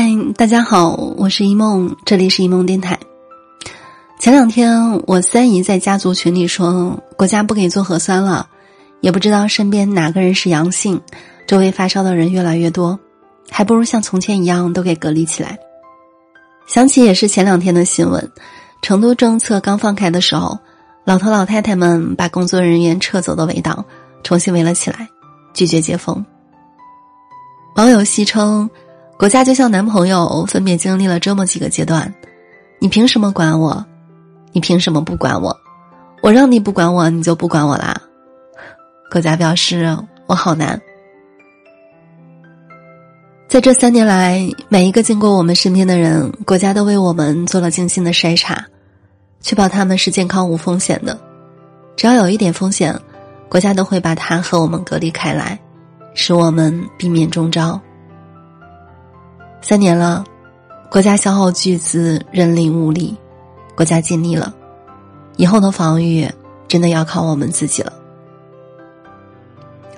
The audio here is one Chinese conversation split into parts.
嗨，大家好，我是一梦，这里是一梦电台。前两天我三姨在家族群里说，国家不给做核酸了，也不知道身边哪个人是阳性，周围发烧的人越来越多，还不如像从前一样都给隔离起来。想起也是前两天的新闻，成都政策刚放开的时候，老头老太太们把工作人员撤走的围挡重新围了起来，拒绝解封。网友戏称。国家就像男朋友，分别经历了这么几个阶段，你凭什么管我？你凭什么不管我？我让你不管我，你就不管我啦？国家表示我好难。在这三年来，每一个经过我们身边的人，国家都为我们做了精心的筛查，确保他们是健康无风险的。只要有一点风险，国家都会把它和我们隔离开来，使我们避免中招。三年了，国家消耗巨资、人力物力，国家尽力了。以后的防御真的要靠我们自己了。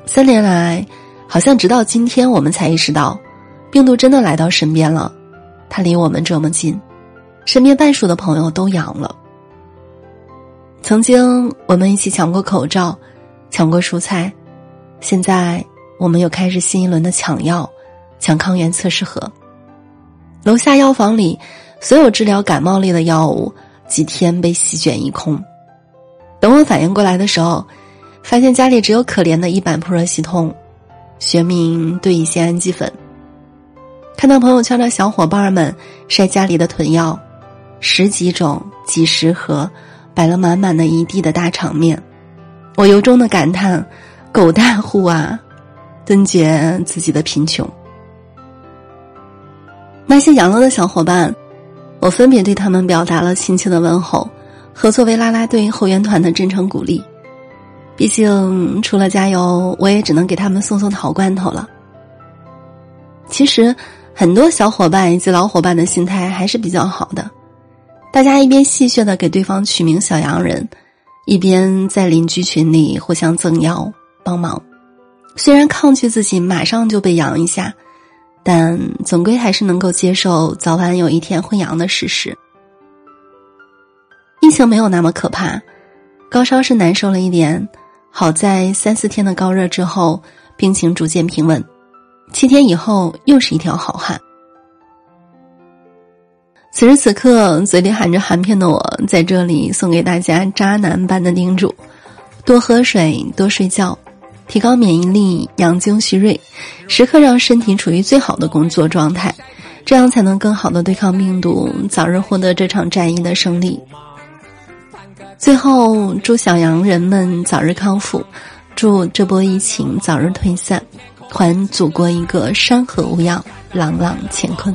三年来，好像直到今天我们才意识到，病毒真的来到身边了。它离我们这么近，身边半数的朋友都阳了。曾经我们一起抢过口罩，抢过蔬菜，现在我们又开始新一轮的抢药，抢抗原测试盒。楼下药房里，所有治疗感冒类的药物几天被席卷一空。等我反应过来的时候，发现家里只有可怜的一板扑热息痛，学名对乙酰氨基酚。看到朋友圈的小伙伴们晒家里的囤药，十几种、几十盒，摆了满满的一地的大场面，我由衷的感叹：狗大户啊，顿觉自己的贫穷。那些阳了的小伙伴，我分别对他们表达了亲切的问候和作为啦啦队后援团的真诚鼓励。毕竟除了加油，我也只能给他们送送好罐头了。其实，很多小伙伴以及老伙伴的心态还是比较好的，大家一边戏谑的给对方取名“小洋人”，一边在邻居群里互相赠药帮忙。虽然抗拒自己马上就被阳一下。但总归还是能够接受早晚有一天会阳的事实。疫情没有那么可怕，高烧是难受了一点，好在三四天的高热之后，病情逐渐平稳，七天以后又是一条好汉。此时此刻，嘴里含着含片的我，在这里送给大家渣男般的叮嘱：多喝水，多睡觉。提高免疫力，养精蓄锐，时刻让身体处于最好的工作状态，这样才能更好的对抗病毒，早日获得这场战役的胜利。最后，祝小羊人们早日康复，祝这波疫情早日退散，还祖国一个山河无恙，朗朗乾坤。